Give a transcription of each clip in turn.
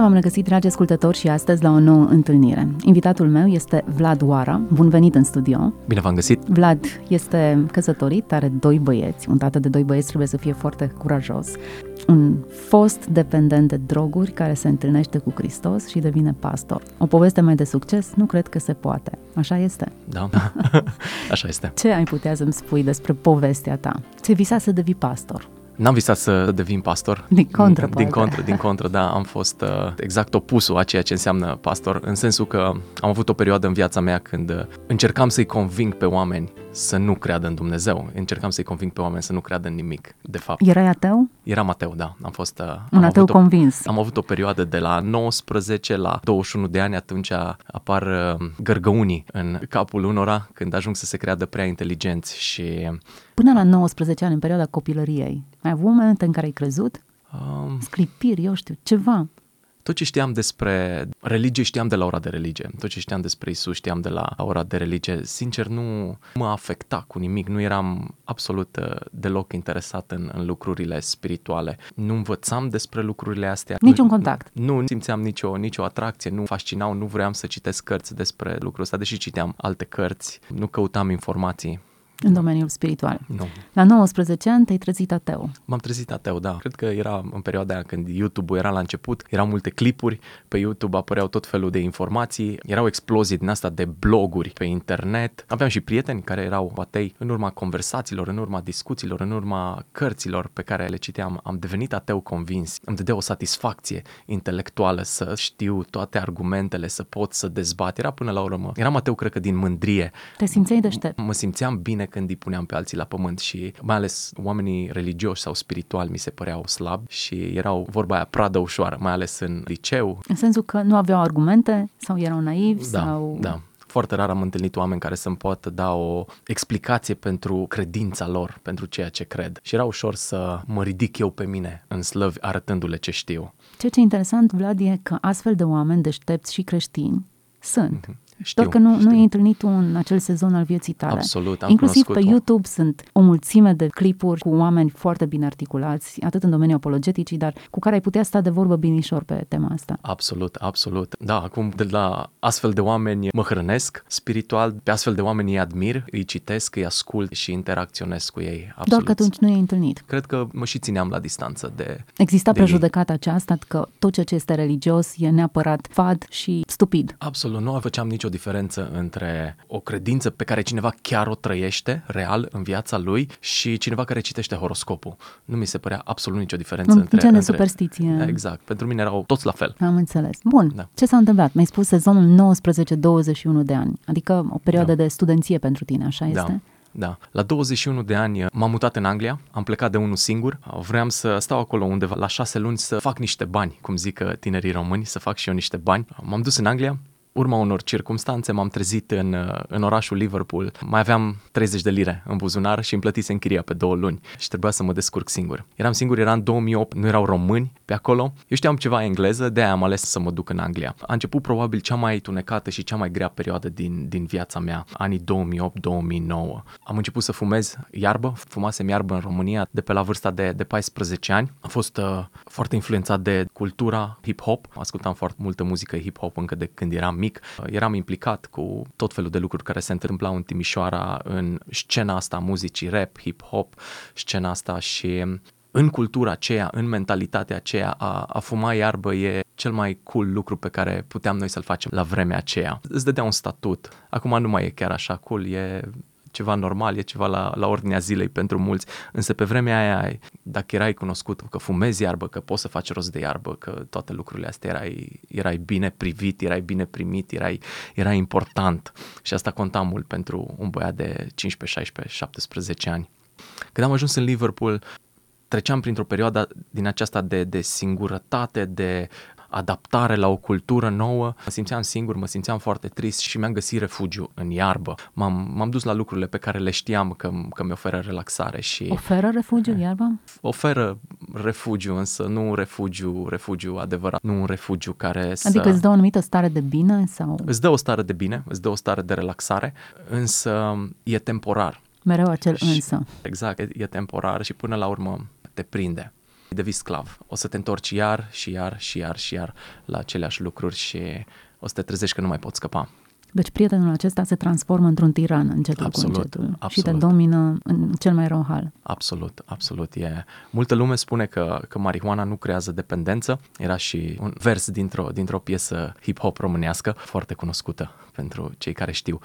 Bine v-am regăsit, dragi ascultători, și astăzi la o nouă întâlnire. Invitatul meu este Vlad Oara. Bun venit în studio! Bine v-am găsit! Vlad este căsătorit, are doi băieți. Un tată de doi băieți trebuie să fie foarte curajos. Un fost dependent de droguri care se întâlnește cu Hristos și devine pastor. O poveste mai de succes? Nu cred că se poate. Așa este? Da, așa este. Ce ai putea să-mi spui despre povestea ta? Ce visa să devii pastor? N-am visat să devin pastor. Din contră, Din contră, din contră, da. Am fost uh, exact opusul a ceea ce înseamnă pastor, în sensul că am avut o perioadă în viața mea când uh, încercam să-i conving pe oameni să nu creadă în Dumnezeu. Încercam să-i conving pe oameni să nu creadă în nimic, de fapt. Erai ateu? Eram ateu, da. Am fost... Uh, Un am ateu avut convins. O, am avut o perioadă de la 19 la 21 de ani, atunci apar uh, gărgăunii în capul unora când ajung să se creadă prea inteligenți și... Până la 19 ani, în perioada copilăriei, ai avut momente în care ai crezut? Um, Sclipiri, eu știu, ceva. Tot ce știam despre religie știam de la ora de religie. Tot ce știam despre Isus știam de la ora de religie. Sincer, nu mă afecta cu nimic. Nu eram absolut uh, deloc interesat în, în lucrurile spirituale. Nu învățam despre lucrurile astea. Niciun Nu- contact. Nu simțeam nicio, nicio atracție, nu fascinau, nu vreau să citesc cărți despre lucrul ăsta, deși citeam alte cărți, nu căutam informații. În domeniul spiritual. Nu. La 19 ani te-ai trezit ateu. M-am trezit ateu, da. Cred că era în perioada aia când YouTube-ul era la început, erau multe clipuri, pe YouTube apăreau tot felul de informații, erau explozii din asta de bloguri pe internet. Aveam și prieteni care erau atei în urma conversațiilor, în urma discuțiilor, în urma cărților pe care le citeam. Am devenit ateu convins. Îmi dădea o satisfacție intelectuală să știu toate argumentele, să pot să dezbat. Era până la urmă. Eram ateu, cred că, din mândrie. Te simțeai deștept. Mă simțeam bine când îi puneam pe alții la pământ și mai ales oamenii religioși sau spirituali mi se păreau slabi și erau vorba aia pradă ușoară, mai ales în liceu. În sensul că nu aveau argumente sau erau naivi Da, sau... da. Foarte rar am întâlnit oameni care să-mi poată da o explicație pentru credința lor, pentru ceea ce cred. Și era ușor să mă ridic eu pe mine în slăvi arătându-le ce știu. Ceea ce e interesant, Vlad, e că astfel de oameni deștepți și creștini sunt. Știu, Doar că nu, știu. nu ai întâlnit tu în acel sezon al vieții tale. Absolut, am Inclusiv pe cunoscut-o. YouTube sunt o mulțime de clipuri cu oameni foarte bine articulați, atât în domeniul apologeticii, dar cu care ai putea sta de vorbă binișor pe tema asta. Absolut, absolut. Da, acum de la astfel de oameni mă hrănesc spiritual, pe astfel de oameni îi admir, îi citesc, îi ascult și interacționez cu ei. Absolut. Doar că atunci nu i-ai întâlnit. Cred că mă și țineam la distanță de... Exista de ei. prejudecata aceasta că tot ceea ce este religios e neapărat fad și stupid. Absolut, nu făceam nicio diferență între o credință pe care cineva chiar o trăiește, real, în viața lui, și cineva care citește horoscopul. Nu mi se părea absolut nicio diferență Un între... gen de între... superstiție. Exact. Pentru mine erau toți la fel. Am înțeles. Bun. Da. Ce s-a întâmplat? Mi-ai spus sezonul 19-21 de ani, adică o perioadă Da. de studenție pentru tine, așa Da. este? Da. La 21 de ani m-am mutat în Anglia, am plecat de unul singur, vreau să stau acolo undeva la șase luni să fac niște bani, cum zic uh, tinerii români, să fac și eu niște bani. M-am dus în Anglia, urma unor circumstanțe m-am trezit în, uh, în orașul Liverpool. Mai aveam 30 de lire în buzunar și îmi plătise închiria pe două luni și trebuia să mă descurc singur. Eram singur, era în 2008, nu erau români pe acolo. Eu știam ceva engleză, de aia am ales să mă duc în Anglia. A început probabil cea mai tunecată și cea mai grea perioadă din, din viața mea, anii 2008-2009. Am început să fumez iarbă, fumasem iarbă în România de pe la vârsta de, de 14 ani. Am fost uh, foarte influențat de cultura hip-hop, ascultam foarte multă muzică hip-hop încă de când eram mic. Uh, Eram implicat cu tot felul de lucruri care se întâmplau în Timișoara, în scena asta a muzicii rap, hip-hop, scena asta și în cultura aceea, în mentalitatea aceea, a, a fuma iarbă e cel mai cool lucru pe care puteam noi să-l facem la vremea aceea. Îți dădea un statut. Acum nu mai e chiar așa cool, e ceva normal, e ceva la, la ordinea zilei pentru mulți, însă pe vremea aia, dacă erai cunoscut că fumezi iarbă, că poți să faci rost de iarbă, că toate lucrurile astea erai, erai bine privit, erai bine primit, erai, erai important și asta conta mult pentru un băiat de 15, 16, 17 ani. Când am ajuns în Liverpool, treceam printr-o perioadă din aceasta de, de singurătate, de adaptare la o cultură nouă. Mă simțeam singur, mă simțeam foarte trist și mi-am găsit refugiu în iarbă. M-am, m-am dus la lucrurile pe care le știam că, că mi oferă relaxare și... Oferă refugiu iarba? Oferă refugiu, însă nu un refugiu, refugiu adevărat, nu un refugiu care să... Adică îți dă o anumită stare de bine sau... Îți dă o stare de bine, îți dă o stare de relaxare, însă e temporar. Mereu acel și, însă. Exact, e, e temporar și până la urmă te prinde. Devii sclav. O să te întorci iar și iar și iar și iar la aceleași lucruri și o să te trezești că nu mai poți scăpa. Deci prietenul acesta se transformă într-un tiran încetul absolut, cu încetul absolut. și te domină în cel mai rău hal. Absolut, absolut. E. Multă lume spune că, că marihuana nu creează dependență. Era și un vers dintr-o, dintr-o piesă hip-hop românească, foarte cunoscută pentru cei care știu,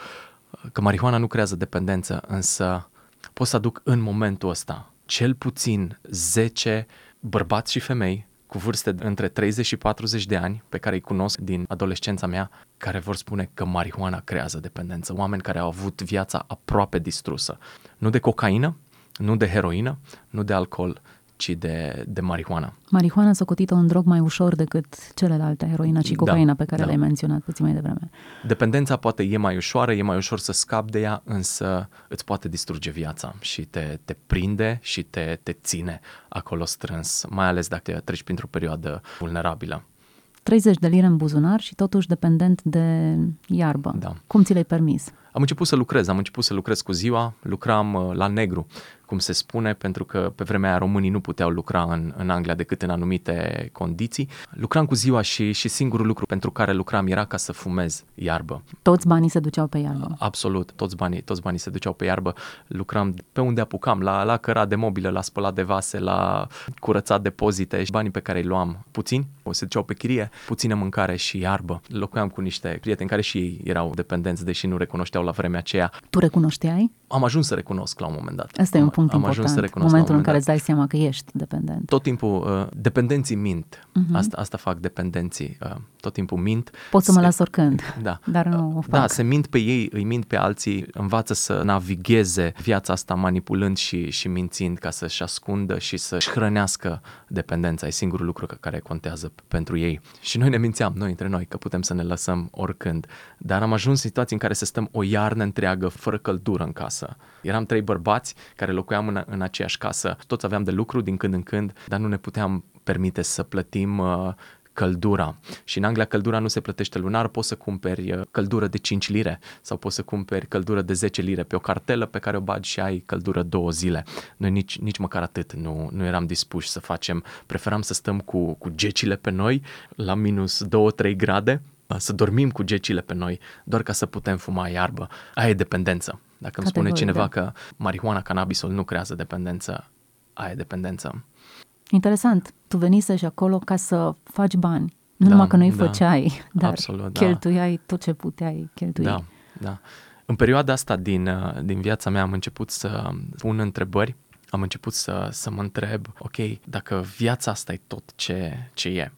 că marihuana nu creează dependență, însă pot să aduc în momentul ăsta cel puțin 10 bărbați și femei cu vârste între 30 și 40 de ani, pe care îi cunosc din adolescența mea, care vor spune că marihuana creează dependență. Oameni care au avut viața aproape distrusă. Nu de cocaină, nu de heroină, nu de alcool, ci de, de marihuana. Marihuana socotită un drog mai ușor decât celelalte, heroina și cocaina da, pe care da. le-ai menționat puțin mai devreme. Dependența poate e mai ușoară, e mai ușor să scapi de ea, însă îți poate distruge viața și te, te prinde și te, te ține acolo strâns, mai ales dacă treci printr-o perioadă vulnerabilă. 30 de lire în buzunar și totuși dependent de iarbă. Da. Cum ți l-ai permis? Am început să lucrez, am început să lucrez cu ziua, lucram uh, la negru cum se spune, pentru că pe vremea aia românii nu puteau lucra în, în Anglia decât în anumite condiții. Lucram cu ziua și, și singurul lucru pentru care lucram era ca să fumez iarbă. Toți banii se duceau pe iarbă? Absolut, toți banii, toți banii se duceau pe iarbă. Lucram pe unde apucam, la, la cărat de mobilă, la spălat de vase, la curățat depozite și banii pe care îi luam puțini, se duceau pe chirie, puțină mâncare și iarbă. Locuiam cu niște prieteni care și ei erau dependenți, deși nu recunoșteau la vremea aceea. Tu recunoșteai? Am ajuns să recunosc la un moment dat. Asta e un punct am important. Ajuns să recunosc momentul în care îți dai seama că ești dependent. Tot timpul uh, dependenții mint. Uh-huh. Asta, asta fac dependenții. Uh, tot timpul mint. Pot să mă las oricând, da. dar nu o fac. Da, se mint pe ei, îi mint pe alții, învață să navigheze viața asta manipulând și, și mințind ca să-și ascundă și să-și hrănească dependența. E singurul lucru care contează pentru ei. Și noi ne mințeam, noi între noi, că putem să ne lăsăm oricând. Dar am ajuns în situații în care să stăm o iarnă întreagă fără căldură în casă. Eram trei bărbați care locuiam în, în aceeași casă, toți aveam de lucru din când în când, dar nu ne puteam permite să plătim uh, căldura. Și în Anglia căldura nu se plătește lunar, poți să cumperi uh, căldură de 5 lire sau poți să cumperi căldură de 10 lire pe o cartelă pe care o bagi și ai căldură două zile. Noi nici, nici măcar atât nu, nu eram dispuși să facem, preferam să stăm cu, cu gecile pe noi la minus 2-3 grade să dormim cu gecile pe noi doar ca să putem fuma iarbă. Aia e dependență. Dacă îmi spune cineva da. că marihuana, cannabisul nu creează dependență, aia e dependență. Interesant. Tu venise și acolo ca să faci bani. Nu da, numai că nu-i da, făceai, dar absolut, da. cheltuiai tot ce puteai cheltui. Da, da. În perioada asta din, din viața mea am început să pun întrebări, am început să, să mă întreb, ok, dacă viața asta e tot ce, ce e,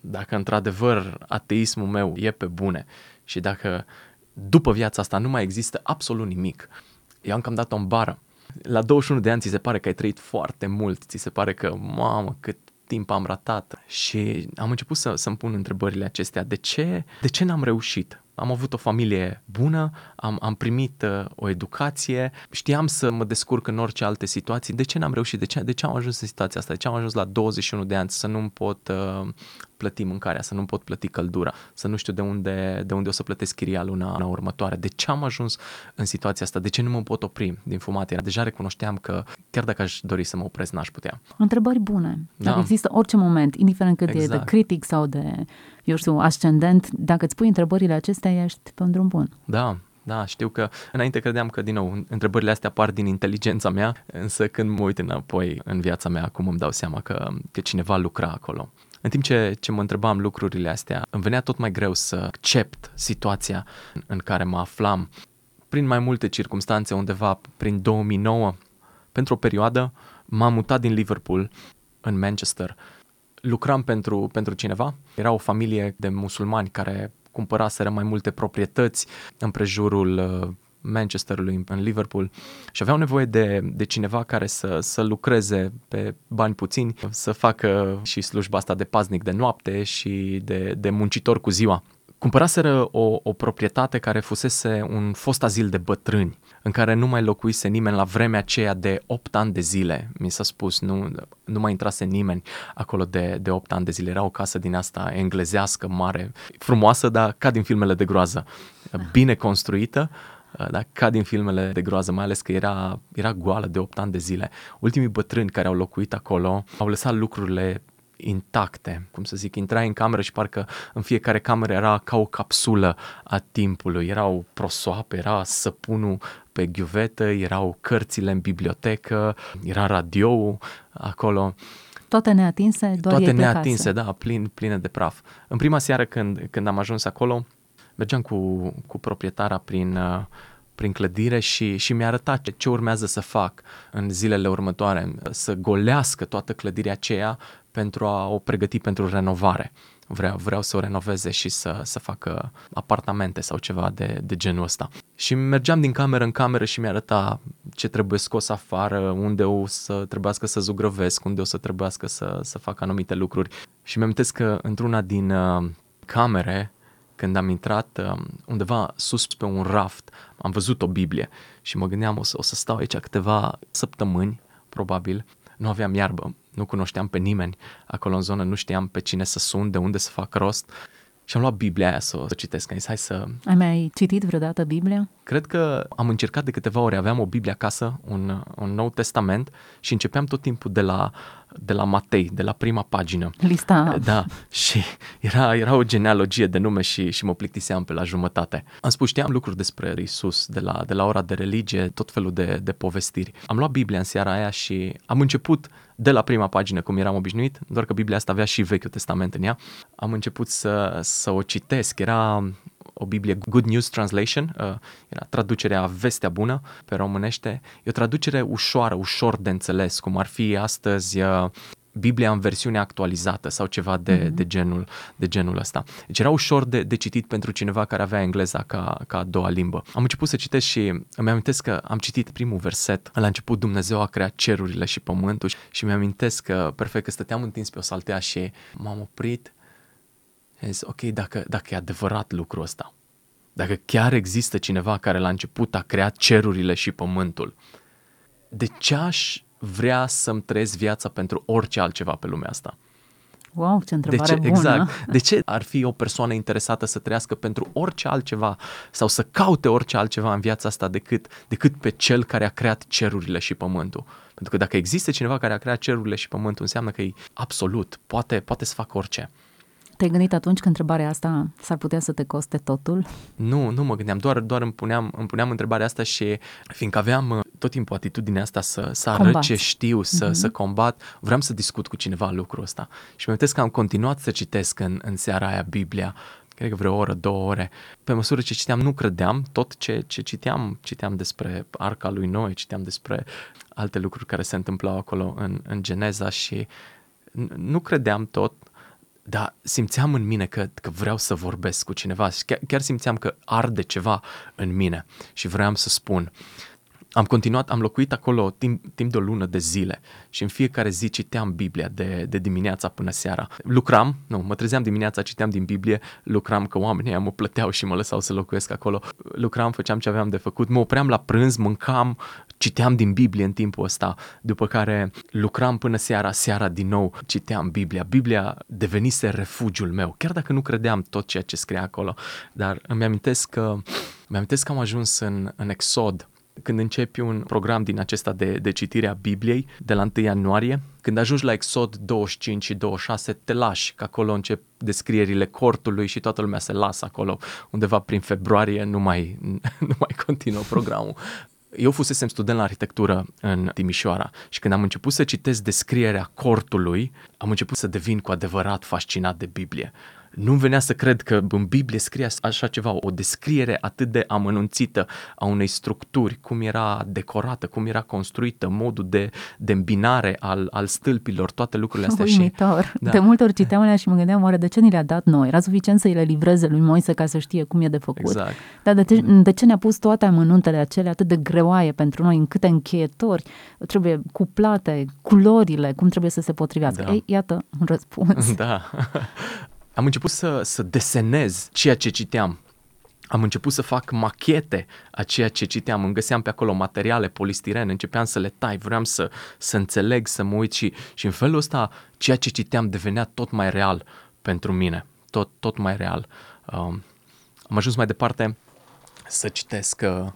dacă într-adevăr ateismul meu e pe bune și dacă după viața asta nu mai există absolut nimic, eu am cam dat-o în bară. La 21 de ani ți se pare că ai trăit foarte mult, ți se pare că, mamă, cât timp am ratat și am început să, să-mi pun întrebările acestea. De ce, de ce n-am reușit? Am avut o familie bună, am, am primit uh, o educație, știam să mă descurc în orice alte situații. De ce n-am reușit? De ce, de ce am ajuns în situația asta? De ce am ajuns la 21 de ani să nu-mi pot uh, plăti mâncarea, să nu pot plăti căldura, să nu știu de unde, de unde o să plătesc chiria luna, luna următoare? De ce am ajuns în situația asta? De ce nu mă pot opri din fumat? Era, deja recunoșteam că chiar dacă aș dori să mă opresc, n-aș putea. Întrebări bune. Dacă da. există orice moment, indiferent cât exact. e de exact. critic sau de eu știu, ascendent, dacă îți pui întrebările acestea, ești pe un drum bun. Da, da, știu că înainte credeam că, din nou, întrebările astea apar din inteligența mea, însă când mă uit înapoi în viața mea, acum îmi dau seama că, că cineva lucra acolo. În timp ce, ce mă întrebam lucrurile astea, îmi venea tot mai greu să accept situația în care mă aflam. Prin mai multe circunstanțe, undeva prin 2009, pentru o perioadă, m-am mutat din Liverpool în Manchester lucram pentru, pentru cineva. Era o familie de musulmani care cumpăraseră mai multe proprietăți în prejurul uh, Manchesterului, în Liverpool și aveau nevoie de, de cineva care să, să lucreze pe bani puțini, să facă și slujba asta de paznic de noapte și de, de muncitor cu ziua. Cumpăraseră o, o proprietate care fusese un fost azil de bătrâni, în care nu mai locuise nimeni la vremea aceea de 8 ani de zile. Mi s-a spus, nu, nu mai intrase nimeni acolo de, de 8 ani de zile. Era o casă din asta englezească, mare, frumoasă, dar ca din filmele de groază. Bine construită, da, ca din filmele de groază, mai ales că era, era goală de 8 ani de zile. Ultimii bătrâni care au locuit acolo au lăsat lucrurile intacte, cum să zic, intrai în cameră și parcă în fiecare cameră era ca o capsulă a timpului, erau prosoape, era săpunul pe ghiuvetă, erau cărțile în bibliotecă, era radio acolo. Toate neatinse, doar Toate neatinse, da, plin, pline de praf. În prima seară când, când am ajuns acolo, mergeam cu, cu proprietara prin, uh, prin clădire și, și mi-a arătat ce, ce urmează să fac în zilele următoare, să golească toată clădirea aceea pentru a o pregăti pentru renovare. Vreau, vreau să o renoveze și să, să facă apartamente sau ceva de, de genul ăsta. Și mergeam din cameră în cameră și mi-arăta ce trebuie scos afară, unde o să trebuiască să zugrăvesc, unde o să trebuiască să, să fac anumite lucruri. Și mi-am că într-una din uh, camere, când am intrat uh, undeva sus pe un raft, am văzut o Biblie și mă gândeam o să, o să stau aici câteva săptămâni, probabil. Nu aveam iarbă, nu cunoșteam pe nimeni acolo în zonă, nu știam pe cine să sun, de unde să fac rost. Și am luat Biblia aia să o citesc. Am zis, hai să... Ai mai citit vreodată Biblia? Cred că am încercat de câteva ori. Aveam o Biblie acasă, un, un nou testament și începeam tot timpul de la de la Matei, de la prima pagină. Lista. Da, și era, era o genealogie de nume și, și mă plictiseam pe la jumătate. Am spus, știam lucruri despre Isus de la, de la ora de religie, tot felul de, de povestiri. Am luat Biblia în seara aia și am început de la prima pagină, cum eram obișnuit, doar că Biblia asta avea și Vechiul Testament în ea. Am început să, să o citesc. Era o Biblie Good News Translation, uh, era traducerea Vestea Bună pe românește. E o traducere ușoară, ușor de înțeles, cum ar fi astăzi uh, Biblia în versiune actualizată sau ceva de, mm-hmm. de, genul, de genul ăsta. Deci era ușor de, de citit pentru cineva care avea engleza ca, ca a doua limbă. Am început să citesc și îmi amintesc că am citit primul verset. La început Dumnezeu a creat cerurile și pământul și mi amintesc că perfect că stăteam întins pe o saltea și m-am oprit și zis, ok, dacă, dacă e adevărat lucrul ăsta, dacă chiar există cineva care la început a creat cerurile și pământul, de ce aș vrea să-mi trăiesc viața pentru orice altceva pe lumea asta? Wow, ce întrebare de ce, bună! Exact. De ce ar fi o persoană interesată să trăiască pentru orice altceva sau să caute orice altceva în viața asta decât, decât pe cel care a creat cerurile și pământul? Pentru că dacă există cineva care a creat cerurile și pământul, înseamnă că e absolut, poate, poate să facă orice. Te-ai gândit atunci că întrebarea asta s-ar putea să te coste totul? Nu, nu mă gândeam, doar, doar îmi, puneam, îmi puneam întrebarea asta și fiindcă aveam uh, tot timpul atitudinea asta să, să arăt ce știu, să, mm-hmm. să combat, vreau să discut cu cineva lucrul ăsta. Și mă că am continuat să citesc în, în seara aia Biblia, cred că vreo oră, două ore. Pe măsură ce citeam, nu credeam tot ce, ce citeam. Citeam despre arca lui Noe, citeam despre alte lucruri care se întâmplau acolo în, în Geneza și nu credeam tot, dar simțeam în mine că, că vreau să vorbesc cu cineva și chiar, chiar simțeam că arde ceva în mine și vreau să spun. Am continuat, am locuit acolo timp, timp de o lună de zile și în fiecare zi citeam Biblia de, de dimineața până seara. Lucram, nu, mă trezeam dimineața, citeam din Biblie, lucram că oamenii mă plăteau și mă lăsau să locuiesc acolo. Lucram, făceam ce aveam de făcut, mă opream la prânz, mâncam, citeam din Biblie în timpul ăsta, după care lucram până seara, seara din nou citeam Biblia. Biblia devenise refugiul meu, chiar dacă nu credeam tot ceea ce scria acolo, dar îmi amintesc că, îmi amintesc că am ajuns în, în Exod, când începi un program din acesta de, de citire a Bibliei de la 1 ianuarie, când ajungi la Exod 25 și 26, te lași, că acolo încep descrierile cortului și toată lumea se lasă acolo. Undeva prin februarie nu mai, nu mai continuă programul. Eu fusesem student la arhitectură în Timișoara și când am început să citesc descrierea cortului, am început să devin cu adevărat fascinat de Biblie. Nu venea să cred că în Biblie scrie așa ceva, o descriere atât de amănunțită a unei structuri, cum era decorată, cum era construită, modul de, de îmbinare al, al stâlpilor, toate lucrurile astea. Uimitor. Și, da. De multe ori citeam alea și mă gândeam, oare de ce ni le-a dat noi? Era suficient să îi le livreze lui Moise ca să știe cum e de făcut. Exact. Dar de, ce, de ce ne-a pus toate amănuntele acelea atât de greoaie pentru noi, în câte încheietori trebuie cuplate, culorile, cum trebuie să se potrivească? Da. Ei, iată un răspuns. Da. Am început să, să desenez ceea ce citeam. Am început să fac machete a ceea ce citeam, îmi găseam pe acolo materiale, polistiren, începeam să le tai, vreau să, să înțeleg, să mă uit și, și în felul ăsta ceea ce citeam devenea tot mai real pentru mine, tot, tot mai real. Um, am ajuns mai departe să citesc uh,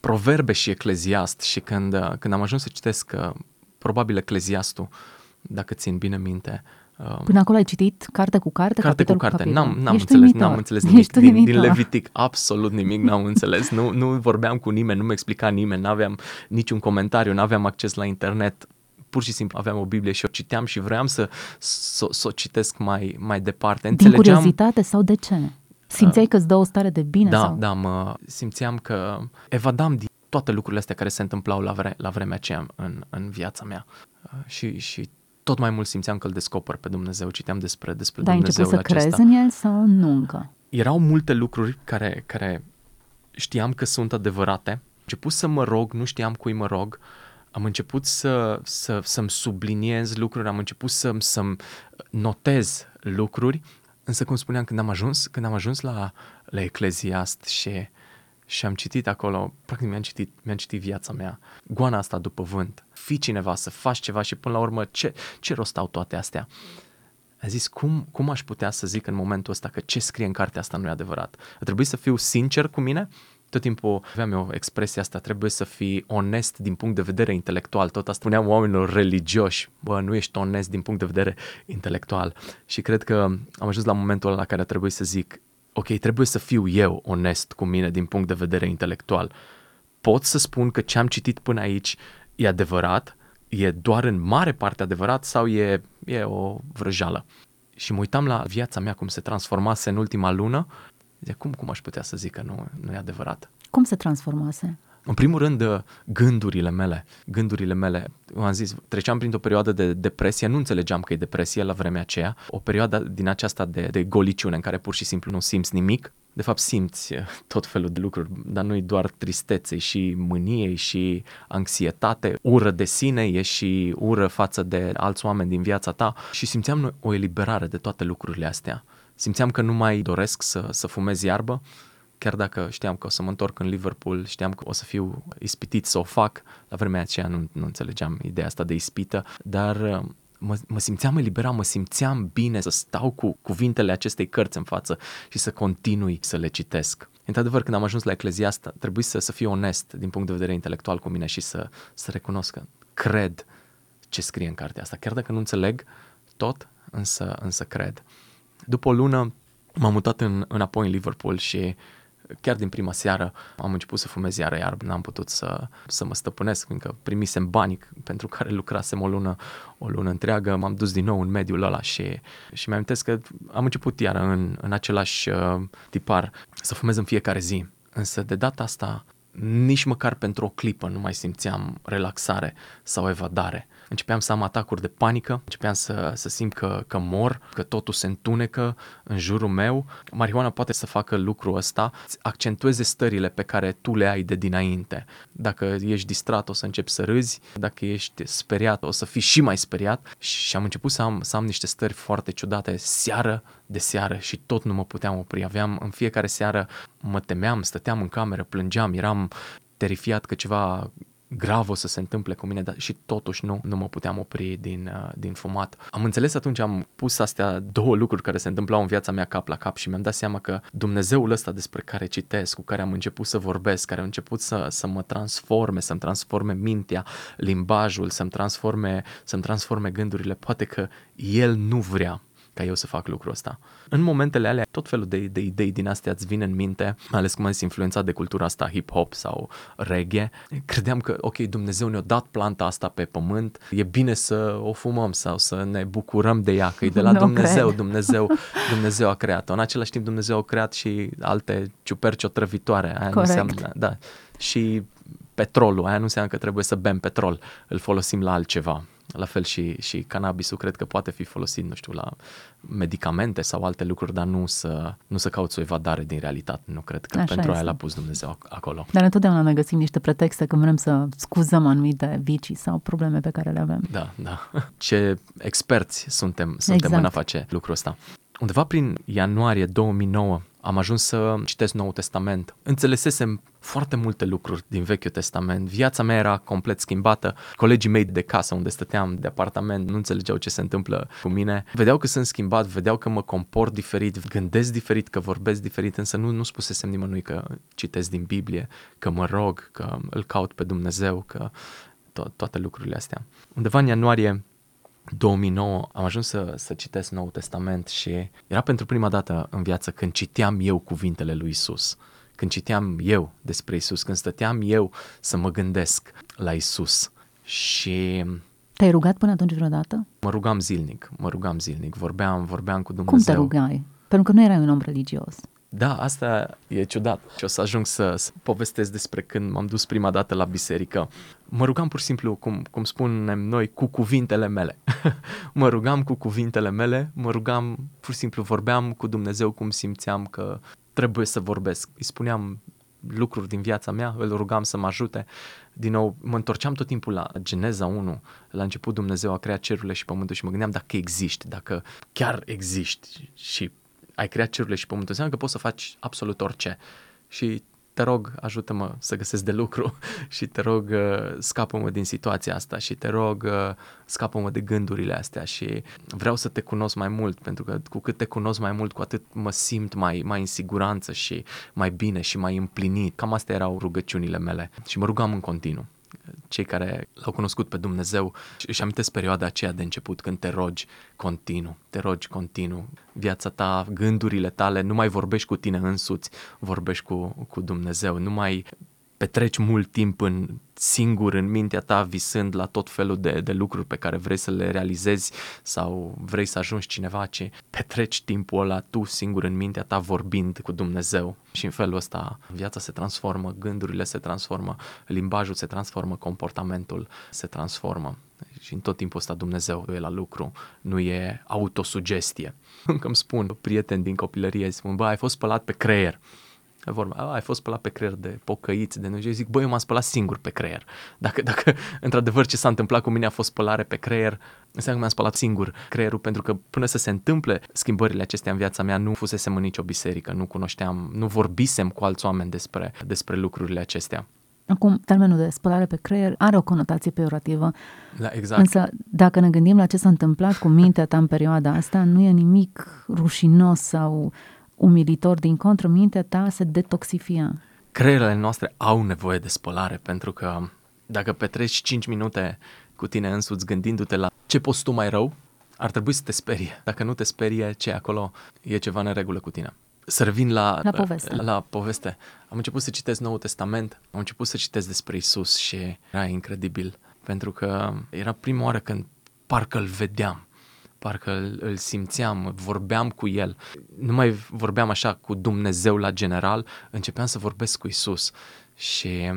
proverbe și ecleziast și când, uh, când am ajuns să citesc uh, probabil ecleziastul, dacă țin bine minte, Um, Până acolo ai citit carte cu carte? Carte cu carte. Cu N-am, n-am înțeles, n-am înțeles nimic din, din Levitic, absolut nimic n-am înțeles. Nu, nu vorbeam cu nimeni, nu mi explica nimeni, n-aveam niciun comentariu, n-aveam acces la internet. Pur și simplu aveam o Biblie și o citeam și vreau să, să, să o citesc mai, mai departe. Înțelegeam... Din curiozitate sau de ce? Simțeai uh, că îți dă o stare de bine? Da, sau? da, mă simțeam că evadam din toate lucrurile astea care se întâmplau la, vre- la vremea aceea în, în viața mea. Uh, și, și tot mai mult simțeam că îl descoper pe Dumnezeu, citeam despre, despre Dar Dumnezeu să acesta. crezi în el sau nu încă? Erau multe lucruri care, care știam că sunt adevărate. Am început să mă rog, nu știam cui mă rog. Am început să, să, să-mi subliniez lucruri, am început să, să-mi notez lucruri, însă cum spuneam, când am ajuns, când am ajuns la, la Ecleziast și și am citit acolo, practic mi-am citit, mi-am citit viața mea, goana asta după vânt, fi cineva, să faci ceva și până la urmă ce, ce rost au toate astea? A zis, cum, cum aș putea să zic în momentul ăsta că ce scrie în cartea asta nu e adevărat? A trebuit să fiu sincer cu mine? Tot timpul aveam eu expresia asta, trebuie să fii onest din punct de vedere intelectual. Tot asta spuneam oamenilor religioși, bă, nu ești onest din punct de vedere intelectual. Și cred că am ajuns la momentul ăla la care trebuie să zic, ok, trebuie să fiu eu onest cu mine din punct de vedere intelectual. Pot să spun că ce am citit până aici e adevărat, e doar în mare parte adevărat sau e, e o vrăjală. Și mă uitam la viața mea cum se transformase în ultima lună, de cum, cum aș putea să zic că nu, nu e adevărat? Cum se transformase? În primul rând, uh, gândurile mele, gândurile mele, am zis, treceam printr-o perioadă de depresie, nu înțelegeam că e depresie la vremea aceea, o perioadă din aceasta de, de goliciune în care pur și simplu nu simți nimic, de fapt simți uh, tot felul de lucruri, dar nu e doar tristețe și mânie și anxietate, ură de sine, e și ură față de alți oameni din viața ta. Și simțeam o eliberare de toate lucrurile astea. Simțeam că nu mai doresc să, să fumez iarbă, chiar dacă știam că o să mă întorc în Liverpool, știam că o să fiu ispitit să o fac, la vremea aceea nu, nu înțelegeam ideea asta de ispită, dar uh, mă, mă simțeam eliberat, mă simțeam bine să stau cu cuvintele acestei cărți în față și să continui să le citesc. Într-adevăr, când am ajuns la Ecleziasta, trebuie să, să fiu onest din punct de vedere intelectual cu mine și să, să recunosc că cred ce scrie în cartea asta. Chiar dacă nu înțeleg tot, însă, însă cred. După o lună m-am mutat în, înapoi în Liverpool și chiar din prima seară am început să fumez iară iar n-am putut să, să mă stăpânesc, fiindcă primisem bani pentru care lucrasem o lună, o lună întreagă, m-am dus din nou în mediul ăla și, și mi-am că am început iară în, în același uh, tipar să fumez în fiecare zi. Însă de data asta nici măcar pentru o clipă nu mai simțeam relaxare sau evadare începeam să am atacuri de panică, începeam să, să simt că, că mor, că totul se întunecă în jurul meu. Marihuana poate să facă lucrul ăsta, accentueze stările pe care tu le ai de dinainte. Dacă ești distrat, o să începi să râzi, dacă ești speriat, o să fii și mai speriat și am început să am, să am niște stări foarte ciudate seară de seară și tot nu mă puteam opri. Aveam în fiecare seară, mă temeam, stăteam în cameră, plângeam, eram terifiat că ceva grav o să se întâmple cu mine, dar și totuși nu, nu mă puteam opri din, uh, din fumat. Am înțeles atunci, am pus astea două lucruri care se întâmplau în viața mea cap la cap și mi-am dat seama că Dumnezeul ăsta despre care citesc, cu care am început să vorbesc, care a început să, să mă transforme, să-mi transforme mintea, limbajul, să-mi transforme, să-mi transforme gândurile, poate că El nu vrea ca eu să fac lucrul ăsta. În momentele alea, tot felul de, de idei din astea îți vin în minte, mai ales cum am zis, influențat de cultura asta hip-hop sau reggae. Credeam că, ok, Dumnezeu ne-a dat planta asta pe pământ, e bine să o fumăm sau să ne bucurăm de ea, că e de la Nu Dumnezeu, cred. Dumnezeu, Dumnezeu a creat-o. În același timp Dumnezeu a creat și alte ciuperci otrăvitoare. Aia nu Corect. înseamnă, da. Și petrolul, aia nu înseamnă că trebuie să bem petrol, îl folosim la altceva. La fel și, și cannabisul cred că poate fi folosit, nu știu, la medicamente sau alte lucruri, dar nu să, nu să cauți o evadare din realitate. Nu cred că Așa pentru aia este. l-a pus Dumnezeu ac- acolo. Dar întotdeauna ne găsim niște pretexte când vrem să scuzăm anumite vicii sau probleme pe care le avem. Da, da. Ce experți suntem, suntem Exact. în a face lucrul ăsta. Undeva prin ianuarie 2009 am ajuns să citesc Noul Testament. Înțelesesem foarte multe lucruri din Vechiul Testament. Viața mea era complet schimbată. Colegii mei de casă unde stăteam, de apartament, nu înțelegeau ce se întâmplă cu mine. Vedeau că sunt schimbat, vedeau că mă comport diferit, gândesc diferit, că vorbesc diferit, însă nu, nu spusesem nimănui că citesc din Biblie, că mă rog, că îl caut pe Dumnezeu, că to- toate lucrurile astea. Undeva în ianuarie 2009 am ajuns să, să citesc Noul Testament și era pentru prima dată în viață când citeam eu cuvintele lui Isus. Când citeam eu despre Isus, când stăteam eu să mă gândesc la Isus. Și Te-ai rugat până atunci vreodată? mă rugam zilnic, mă rugam zilnic, vorbeam, vorbeam cu Cum te Dumnezeu. rugai? Pentru că nu erai un om religios. Da, asta e ciudat și o să ajung să, să povestesc despre când m-am dus prima dată la biserică. Mă rugam pur și simplu, cum, cum spunem noi, cu cuvintele mele. mă rugam cu cuvintele mele, mă rugam, pur și simplu vorbeam cu Dumnezeu cum simțeam că trebuie să vorbesc. Îi spuneam lucruri din viața mea, îl rugam să mă ajute. Din nou, mă întorceam tot timpul la Geneza 1. La început Dumnezeu a creat cerurile și pământul și mă gândeam dacă existi, dacă chiar existi și ai creat cerurile și pământul, înseamnă că poți să faci absolut orice. Și te rog, ajută-mă să găsesc de lucru și te rog, uh, scapă-mă din situația asta și te rog, uh, scapă-mă de gândurile astea și vreau să te cunosc mai mult, pentru că cu cât te cunosc mai mult, cu atât mă simt mai, mai în siguranță și mai bine și mai împlinit. Cam astea erau rugăciunile mele și mă rugam în continuu cei care l-au cunoscut pe Dumnezeu își amintesc perioada aceea de început când te rogi continuu, te rogi continuu. Viața ta, gândurile tale, nu mai vorbești cu tine însuți, vorbești cu, cu Dumnezeu, nu mai petreci mult timp în singur în mintea ta visând la tot felul de, de lucruri pe care vrei să le realizezi sau vrei să ajungi cineva, ci petreci timpul ăla tu singur în mintea ta vorbind cu Dumnezeu și în felul ăsta viața se transformă, gândurile se transformă, limbajul se transformă, comportamentul se transformă. Și în tot timpul ăsta Dumnezeu e la lucru, nu e autosugestie. Încă îmi spun prieteni din copilărie, spun, bă, ai fost spălat pe creier. Vorba, a, ai fost spălat pe creier de pocăiți, de nu știu, zic, băi, eu m-am spălat singur pe creier. Dacă, dacă într-adevăr ce s-a întâmplat cu mine a fost spălare pe creier, înseamnă că mi-am spălat singur creierul, pentru că până să se întâmple schimbările acestea în viața mea, nu fusesem în nicio biserică, nu cunoșteam, nu vorbisem cu alți oameni despre, despre lucrurile acestea. Acum, termenul de spălare pe creier are o conotație peorativă, Da, exact. însă dacă ne gândim la ce s-a întâmplat cu mintea ta în perioada asta, nu e nimic rușinos sau umilitor, din contră, mintea ta se detoxifia. creierele noastre au nevoie de spălare pentru că dacă petreci 5 minute cu tine însuți gândindu-te la ce poți tu mai rău, ar trebui să te sperie. Dacă nu te sperie, ce e acolo e ceva în regulă cu tine. Să revin la, La poveste. la poveste. Am început să citesc Noul Testament, am început să citesc despre Isus și era incredibil pentru că era prima oară când parcă îl vedeam parcă îl, îl simțeam, vorbeam cu el. Nu mai vorbeam așa cu Dumnezeu la general, începeam să vorbesc cu Isus și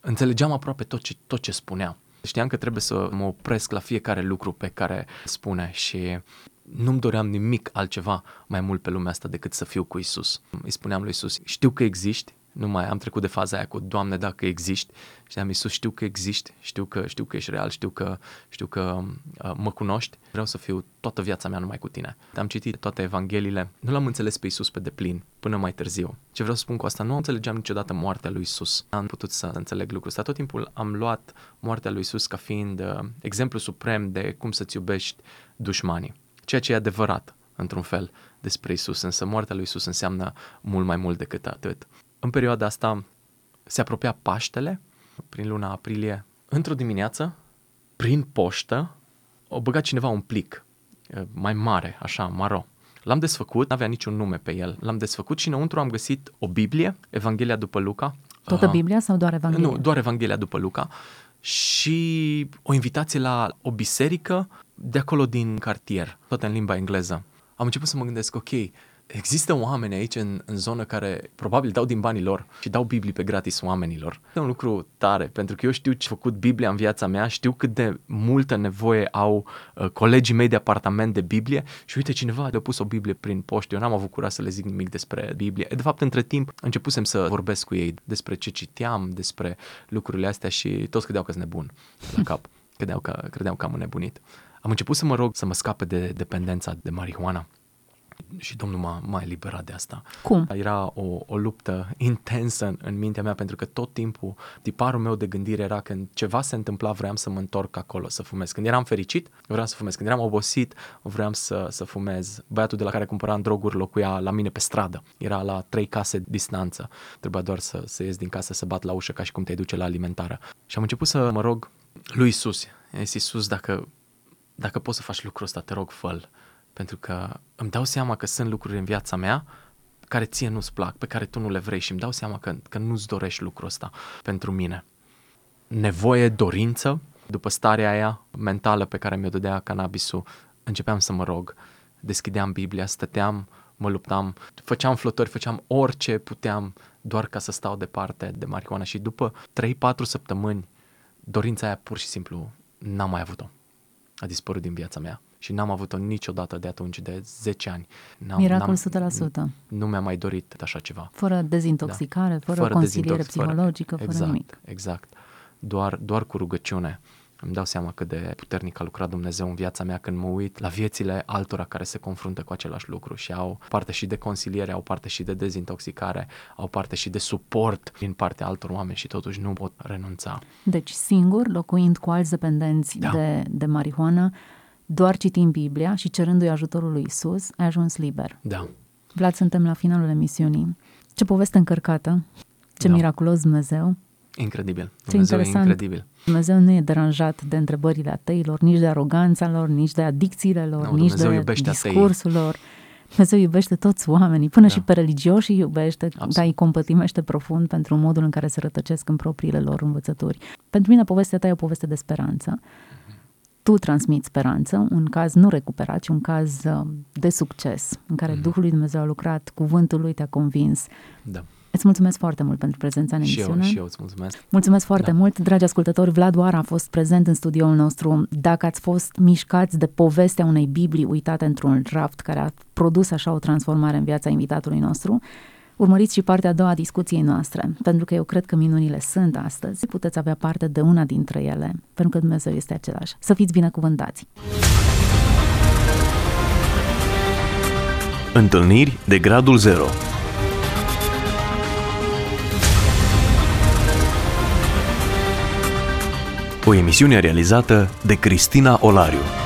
înțelegeam aproape tot ce, tot ce spunea. Știam că trebuie să mă opresc la fiecare lucru pe care spune și nu-mi doream nimic altceva mai mult pe lumea asta decât să fiu cu Isus. Îi spuneam lui Isus, știu că existi, nu mai am trecut de faza aia cu Doamne dacă existi și am Iisus știu că existi, știu că, știu că ești real, știu că, știu că uh, mă cunoști, vreau să fiu toată viața mea numai cu tine. Am citit toate evangheliile, nu l-am înțeles pe Iisus pe deplin, până mai târziu. Ce vreau să spun cu asta, nu înțelegeam niciodată moartea lui Iisus. Am putut să înțeleg lucrul ăsta. Tot timpul am luat moartea lui Iisus ca fiind uh, exemplu suprem de cum să-ți iubești dușmanii. Ceea ce e adevărat, într-un fel, despre Isus, însă moartea lui Isus înseamnă mult mai mult decât atât. În perioada asta se apropia Paștele, prin luna aprilie, într-o dimineață, prin poștă, o băgat cineva un plic mai mare, așa, maro. L-am desfăcut, n-avea niciun nume pe el. L-am desfăcut și înăuntru am găsit o Biblie, Evanghelia după Luca. Toată Biblia sau doar Evanghelia? Nu, doar Evanghelia după Luca. Și o invitație la o biserică de acolo din cartier, tot în limba engleză. Am început să mă gândesc, ok, Există oameni aici în, în zonă care probabil dau din banii lor și dau Biblii pe gratis oamenilor. E un lucru tare, pentru că eu știu ce a făcut Biblia în viața mea, știu cât de multă nevoie au uh, colegii mei de apartament de Biblie și uite, cineva a pus o Biblie prin poștă. Eu n-am avut curaj să le zic nimic despre Biblie. De fapt, între timp, începusem să vorbesc cu ei despre ce citeam, despre lucrurile astea și toți credeau că sunt nebun la cap. Credeau că, credeau că am înnebunit. Am început să mă rog să mă scape de dependența de marihuana și Domnul m-a, m-a eliberat de asta. Cum? Era o, o luptă intensă în, în mintea mea pentru că tot timpul tiparul meu de gândire era când ceva se întâmpla, vreau să mă întorc acolo să fumez. Când eram fericit, vreau să fumez. Când eram obosit, vreau să, să fumez. Băiatul de la care cumpăram droguri locuia la mine pe stradă. Era la trei case distanță. Trebuia doar să, să ies din casă, să bat la ușă ca și cum te duce la alimentară. Și am început să mă rog lui Isus. Zis, Isus, dacă, dacă poți să faci lucrul ăsta, te rog, fă pentru că îmi dau seama că sunt lucruri în viața mea care ție nu-ți plac, pe care tu nu le vrei și îmi dau seama că, că nu-ți dorești lucrul ăsta pentru mine. Nevoie, dorință, după starea aia mentală pe care mi-o dădea cannabisul, începeam să mă rog, deschideam Biblia, stăteam, mă luptam, făceam flotări, făceam orice puteam doar ca să stau departe de marihuana și după 3-4 săptămâni dorința aia pur și simplu n-am mai avut-o. A dispărut din viața mea și n-am avut-o niciodată de atunci, de 10 ani. N-am, Miracol n-am, 100%. Nu mi-a mai dorit așa ceva. Fără dezintoxicare, da. fără, fără consiliere psihologică, fără, exact, fără nimic. Exact, doar, doar cu rugăciune. Îmi dau seama cât de puternic a lucrat Dumnezeu în viața mea când mă uit la viețile altora care se confruntă cu același lucru și au parte și de consiliere, au parte și de dezintoxicare, au parte și de suport din partea altor oameni și totuși nu pot renunța. Deci singur, locuind cu alți dependenți da. de, de marihuană, doar citind Biblia și cerându-i ajutorul lui Isus, ai ajuns liber. Da. Vlad, suntem la finalul emisiunii. Ce poveste încărcată, ce da. miraculos Dumnezeu. Incredibil. Dumnezeu ce interesant. incredibil. Dumnezeu nu e deranjat de întrebările ateilor, nici de aroganța lor, nici de adicțiile lor, no, nici Dumnezeu de discursul atei. lor. Dumnezeu iubește toți oamenii, până da. și pe religioși îi iubește, Absolut. dar îi compătimește profund pentru modul în care se rătăcesc în propriile lor învățături. Pentru mine povestea ta e o poveste de speranță tu transmiți speranță, un caz nu recuperat, ci un caz uh, de succes, în care mm. Duhul lui Dumnezeu a lucrat, cuvântul lui te-a convins. Da. Îți mulțumesc foarte mult pentru prezența în emisiune. Și eu, și eu îți mulțumesc. Mulțumesc foarte da. mult, dragi ascultători. Vlad Oara a fost prezent în studioul nostru. Dacă ați fost mișcați de povestea unei Biblii uitate într-un raft care a produs așa o transformare în viața invitatului nostru, Urmăriți și partea a doua a discuției noastre, pentru că eu cred că minunile sunt astăzi. Puteți avea parte de una dintre ele, pentru că Dumnezeu este același. Să fiți binecuvântați! Întâlniri de gradul 0 O emisiune realizată de Cristina Olariu.